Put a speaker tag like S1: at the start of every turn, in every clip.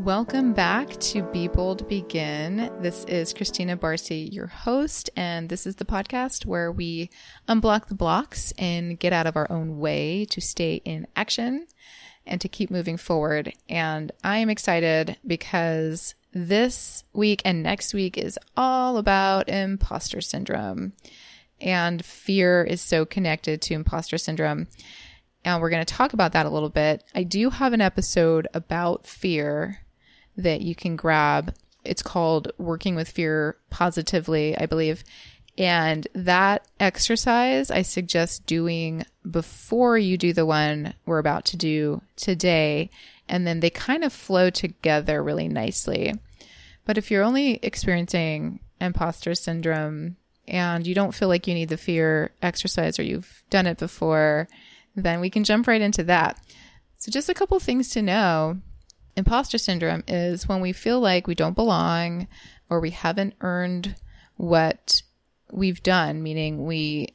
S1: Welcome back to Be Bold Begin. This is Christina Barcy, your host, and this is the podcast where we unblock the blocks and get out of our own way to stay in action and to keep moving forward. And I am excited because this week and next week is all about imposter syndrome. And fear is so connected to imposter syndrome. And we're going to talk about that a little bit. I do have an episode about fear that you can grab. It's called Working with Fear Positively, I believe. And that exercise I suggest doing before you do the one we're about to do today. And then they kind of flow together really nicely. But if you're only experiencing imposter syndrome and you don't feel like you need the fear exercise or you've done it before, then we can jump right into that. So, just a couple things to know imposter syndrome is when we feel like we don't belong or we haven't earned what we've done, meaning we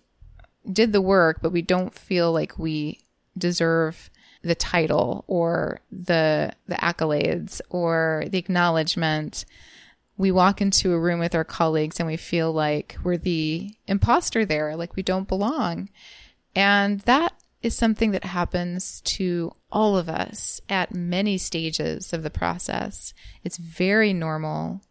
S1: did the work, but we don't feel like we deserve the title or the the accolades or the acknowledgement. We walk into a room with our colleagues and we feel like we're the imposter there, like we don't belong. And that is something that happens to all of us at many stages of the process. It's very normal.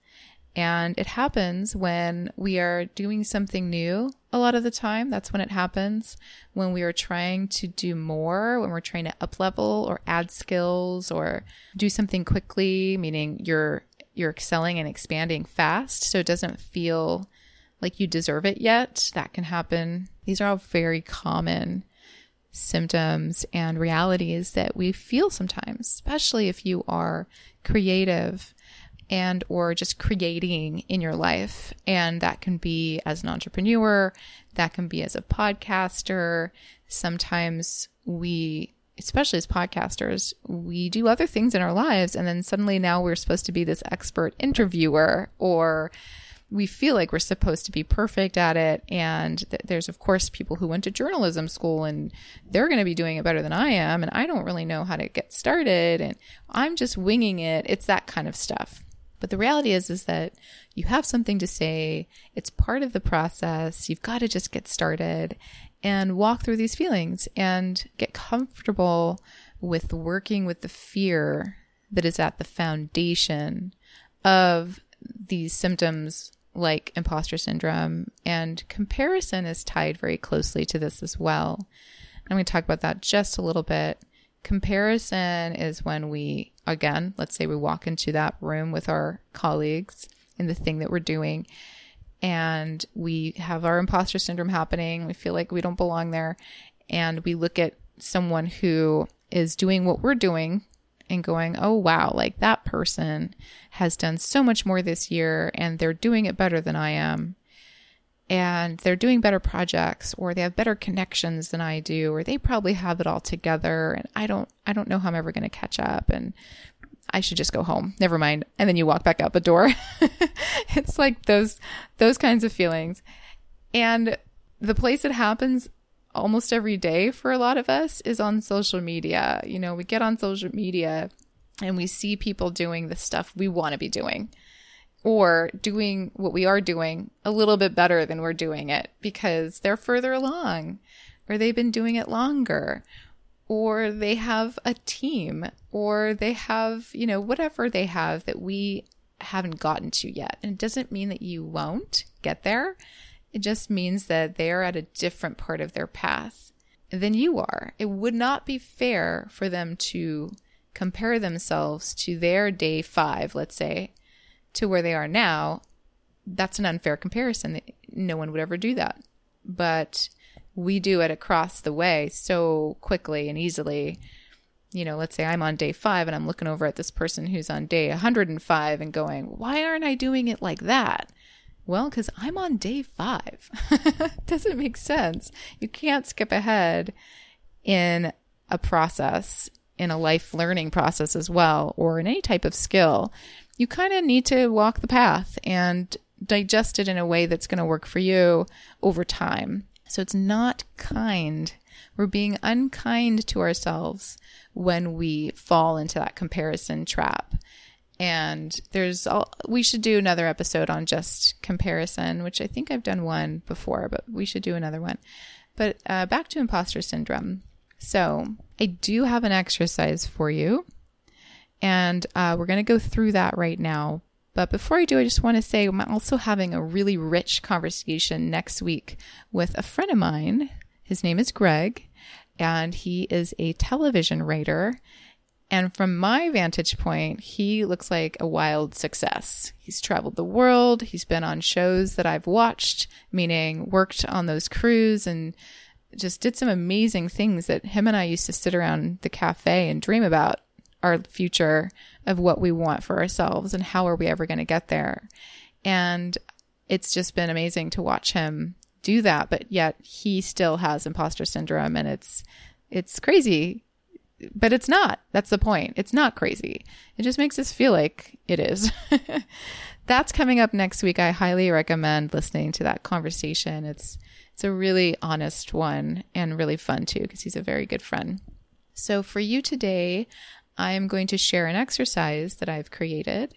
S1: And it happens when we are doing something new a lot of the time. That's when it happens. When we are trying to do more, when we're trying to up level or add skills or do something quickly, meaning you're you're excelling and expanding fast. So it doesn't feel like you deserve it yet. That can happen. These are all very common symptoms and realities that we feel sometimes, especially if you are creative and or just creating in your life. And that can be as an entrepreneur that can be as a podcaster. Sometimes we especially as podcasters we do other things in our lives and then suddenly now we're supposed to be this expert interviewer or we feel like we're supposed to be perfect at it. And th- there's, of course, people who went to journalism school and they're going to be doing it better than I am. And I don't really know how to get started. And I'm just winging it. It's that kind of stuff. But the reality is, is that you have something to say. It's part of the process. You've got to just get started and walk through these feelings and get comfortable with working with the fear that is at the foundation of these symptoms like imposter syndrome, and comparison is tied very closely to this as well. I'm going to talk about that just a little bit. Comparison is when we, again, let's say we walk into that room with our colleagues in the thing that we're doing, and we have our imposter syndrome happening. We feel like we don't belong there. And we look at someone who is doing what we're doing and going, oh, wow, like that person has done so much more this year and they're doing it better than I am. And they're doing better projects or they have better connections than I do, or they probably have it all together. And I don't, I don't know how I'm ever going to catch up. And I should just go home. Never mind. And then you walk back out the door. it's like those, those kinds of feelings. And the place it happens almost every day for a lot of us is on social media. You know, we get on social media and we see people doing the stuff we want to be doing or doing what we are doing a little bit better than we're doing it because they're further along or they've been doing it longer or they have a team or they have, you know, whatever they have that we haven't gotten to yet. And it doesn't mean that you won't get there. It just means that they are at a different part of their path than you are. It would not be fair for them to compare themselves to their day five, let's say, to where they are now. That's an unfair comparison. No one would ever do that. But we do it across the way so quickly and easily. You know, let's say I'm on day five and I'm looking over at this person who's on day 105 and going, why aren't I doing it like that? Well, because I'm on day five. Doesn't make sense. You can't skip ahead in a process, in a life learning process as well, or in any type of skill. You kind of need to walk the path and digest it in a way that's going to work for you over time. So it's not kind. We're being unkind to ourselves when we fall into that comparison trap. And there's all, we should do another episode on just comparison, which I think I've done one before, but we should do another one. But uh, back to imposter syndrome. So I do have an exercise for you, and uh, we're going to go through that right now. But before I do, I just want to say I'm also having a really rich conversation next week with a friend of mine. His name is Greg, and he is a television writer. And from my vantage point, he looks like a wild success. He's traveled the world. He's been on shows that I've watched, meaning worked on those crews and just did some amazing things that him and I used to sit around the cafe and dream about our future of what we want for ourselves and how are we ever going to get there. And it's just been amazing to watch him do that, but yet he still has imposter syndrome and it's it's crazy. But it's not. That's the point. It's not crazy. It just makes us feel like it is. That's coming up next week. I highly recommend listening to that conversation. It's it's a really honest one and really fun too because he's a very good friend. So for you today, I am going to share an exercise that I've created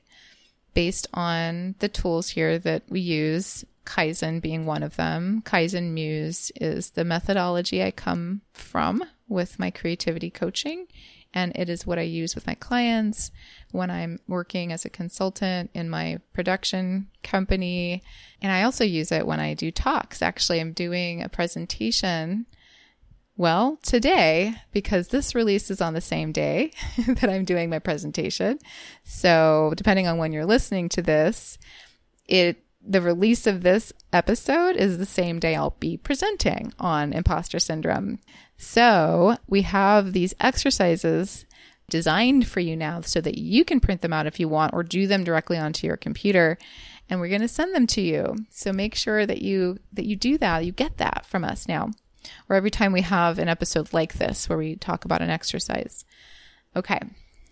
S1: based on the tools here that we use, Kaizen being one of them. Kaizen Muse is the methodology I come from with my creativity coaching, and it is what I use with my clients when I'm working as a consultant in my production company. And I also use it when I do talks. Actually, I'm doing a presentation well, today, because this release is on the same day that I'm doing my presentation. So, depending on when you're listening to this, it the release of this episode is the same day I'll be presenting on imposter syndrome. So, we have these exercises designed for you now so that you can print them out if you want or do them directly onto your computer and we're going to send them to you. So make sure that you that you do that, you get that from us now or every time we have an episode like this where we talk about an exercise. Okay,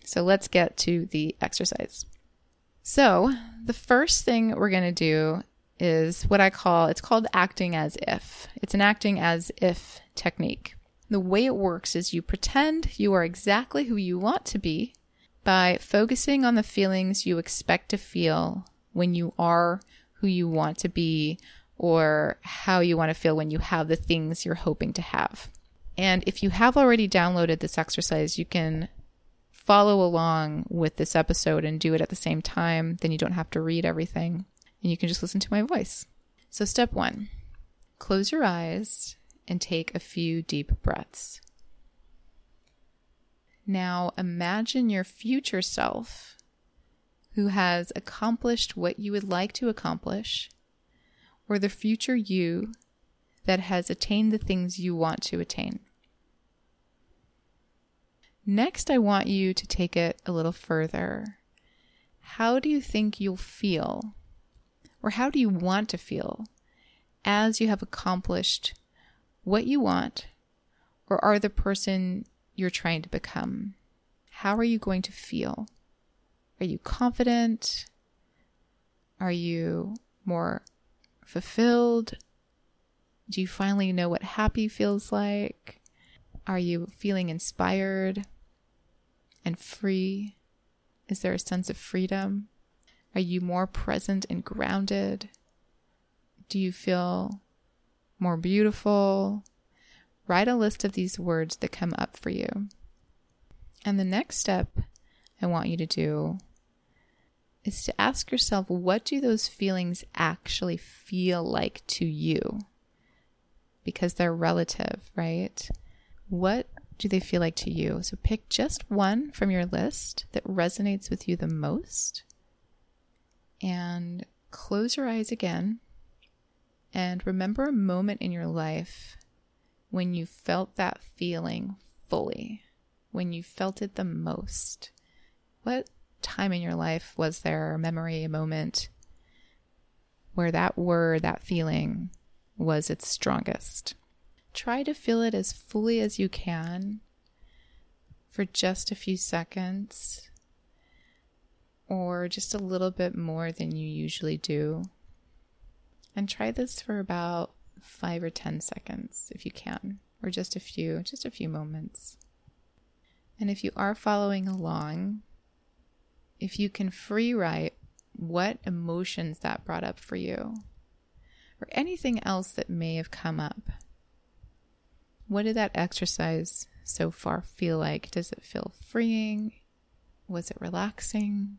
S1: so let's get to the exercise. So, the first thing we're going to do is what I call it's called acting as if. It's an acting as if technique. The way it works is you pretend you are exactly who you want to be by focusing on the feelings you expect to feel when you are who you want to be or how you want to feel when you have the things you're hoping to have. And if you have already downloaded this exercise, you can follow along with this episode and do it at the same time. Then you don't have to read everything and you can just listen to my voice. So, step one close your eyes and take a few deep breaths. Now, imagine your future self who has accomplished what you would like to accomplish or the future you that has attained the things you want to attain. Next, I want you to take it a little further. How do you think you'll feel, or how do you want to feel, as you have accomplished what you want, or are the person you're trying to become? How are you going to feel? Are you confident? Are you more fulfilled? Do you finally know what happy feels like? Are you feeling inspired and free? Is there a sense of freedom? Are you more present and grounded? Do you feel more beautiful? Write a list of these words that come up for you. And the next step I want you to do is to ask yourself what do those feelings actually feel like to you? Because they're relative, right? What do they feel like to you? So pick just one from your list that resonates with you the most and close your eyes again and remember a moment in your life when you felt that feeling fully, when you felt it the most. What time in your life was there a memory, a moment where that word, that feeling was its strongest? Try to feel it as fully as you can for just a few seconds or just a little bit more than you usually do. And try this for about five or 10 seconds if you can, or just a few, just a few moments. And if you are following along, if you can free write what emotions that brought up for you, or anything else that may have come up, what did that exercise so far feel like? Does it feel freeing? Was it relaxing?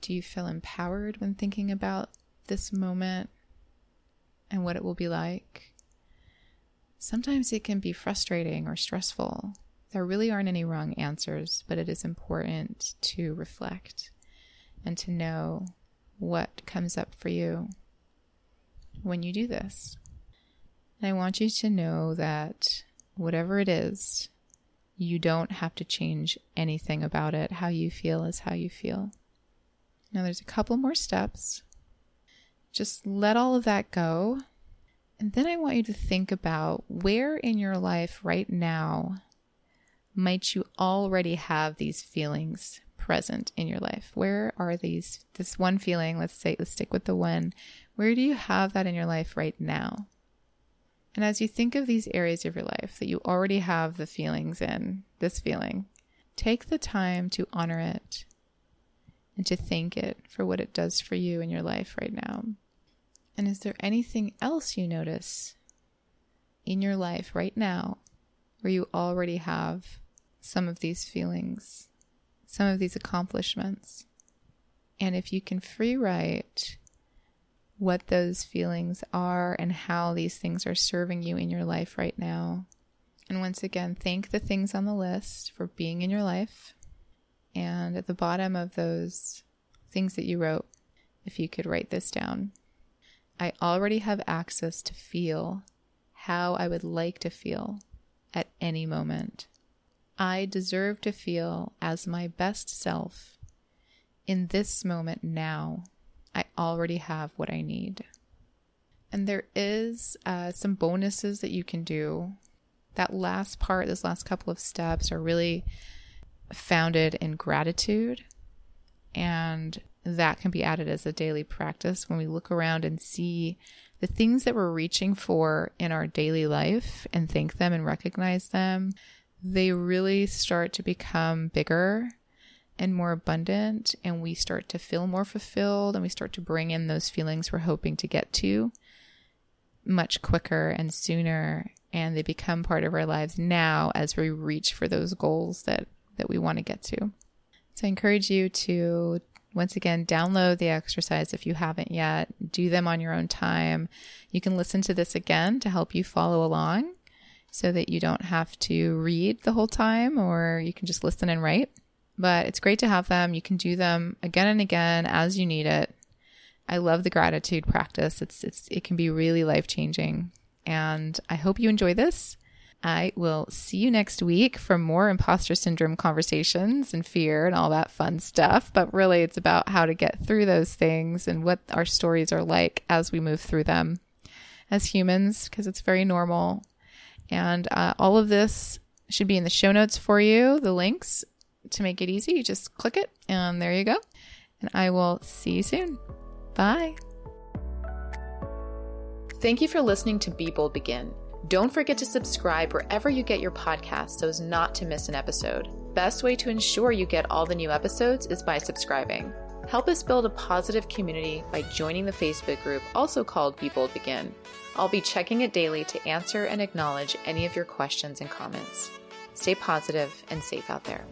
S1: Do you feel empowered when thinking about this moment and what it will be like? Sometimes it can be frustrating or stressful. There really aren't any wrong answers, but it is important to reflect and to know what comes up for you when you do this. And I want you to know that whatever it is, you don't have to change anything about it. How you feel is how you feel. Now, there's a couple more steps. Just let all of that go. And then I want you to think about where in your life right now might you already have these feelings present in your life? Where are these, this one feeling? Let's say, let's stick with the one. Where do you have that in your life right now? And as you think of these areas of your life that you already have the feelings in, this feeling, take the time to honor it and to thank it for what it does for you in your life right now. And is there anything else you notice in your life right now where you already have some of these feelings, some of these accomplishments? And if you can free write what those feelings are and how these things are serving you in your life right now. And once again, thank the things on the list for being in your life. And at the bottom of those things that you wrote, if you could write this down, I already have access to feel how I would like to feel at any moment. I deserve to feel as my best self in this moment now I already have what I need. And there is uh, some bonuses that you can do. That last part, those last couple of steps are really founded in gratitude. And that can be added as a daily practice when we look around and see the things that we're reaching for in our daily life and thank them and recognize them. They really start to become bigger and more abundant, and we start to feel more fulfilled, and we start to bring in those feelings we're hoping to get to much quicker and sooner, and they become part of our lives now as we reach for those goals that that we want to get to. So I encourage you to once again download the exercise if you haven't yet. Do them on your own time. You can listen to this again to help you follow along so that you don't have to read the whole time or you can just listen and write but it's great to have them. You can do them again and again as you need it. I love the gratitude practice. It's it's it can be really life-changing. And I hope you enjoy this. I will see you next week for more imposter syndrome conversations and fear and all that fun stuff. But really, it's about how to get through those things and what our stories are like as we move through them as humans, because it's very normal. And uh, all of this should be in the show notes for you, the links to make it easy, you just click it and there you go. And I will see you soon. Bye.
S2: Thank you for listening to Be Bold Begin. Don't forget to subscribe wherever you get your podcasts so as not to miss an episode. Best way to ensure you get all the new episodes is by subscribing. Help us build a positive community by joining the Facebook group, also called Be Bold Begin. I'll be checking it daily to answer and acknowledge any of your questions and comments. Stay positive and safe out there.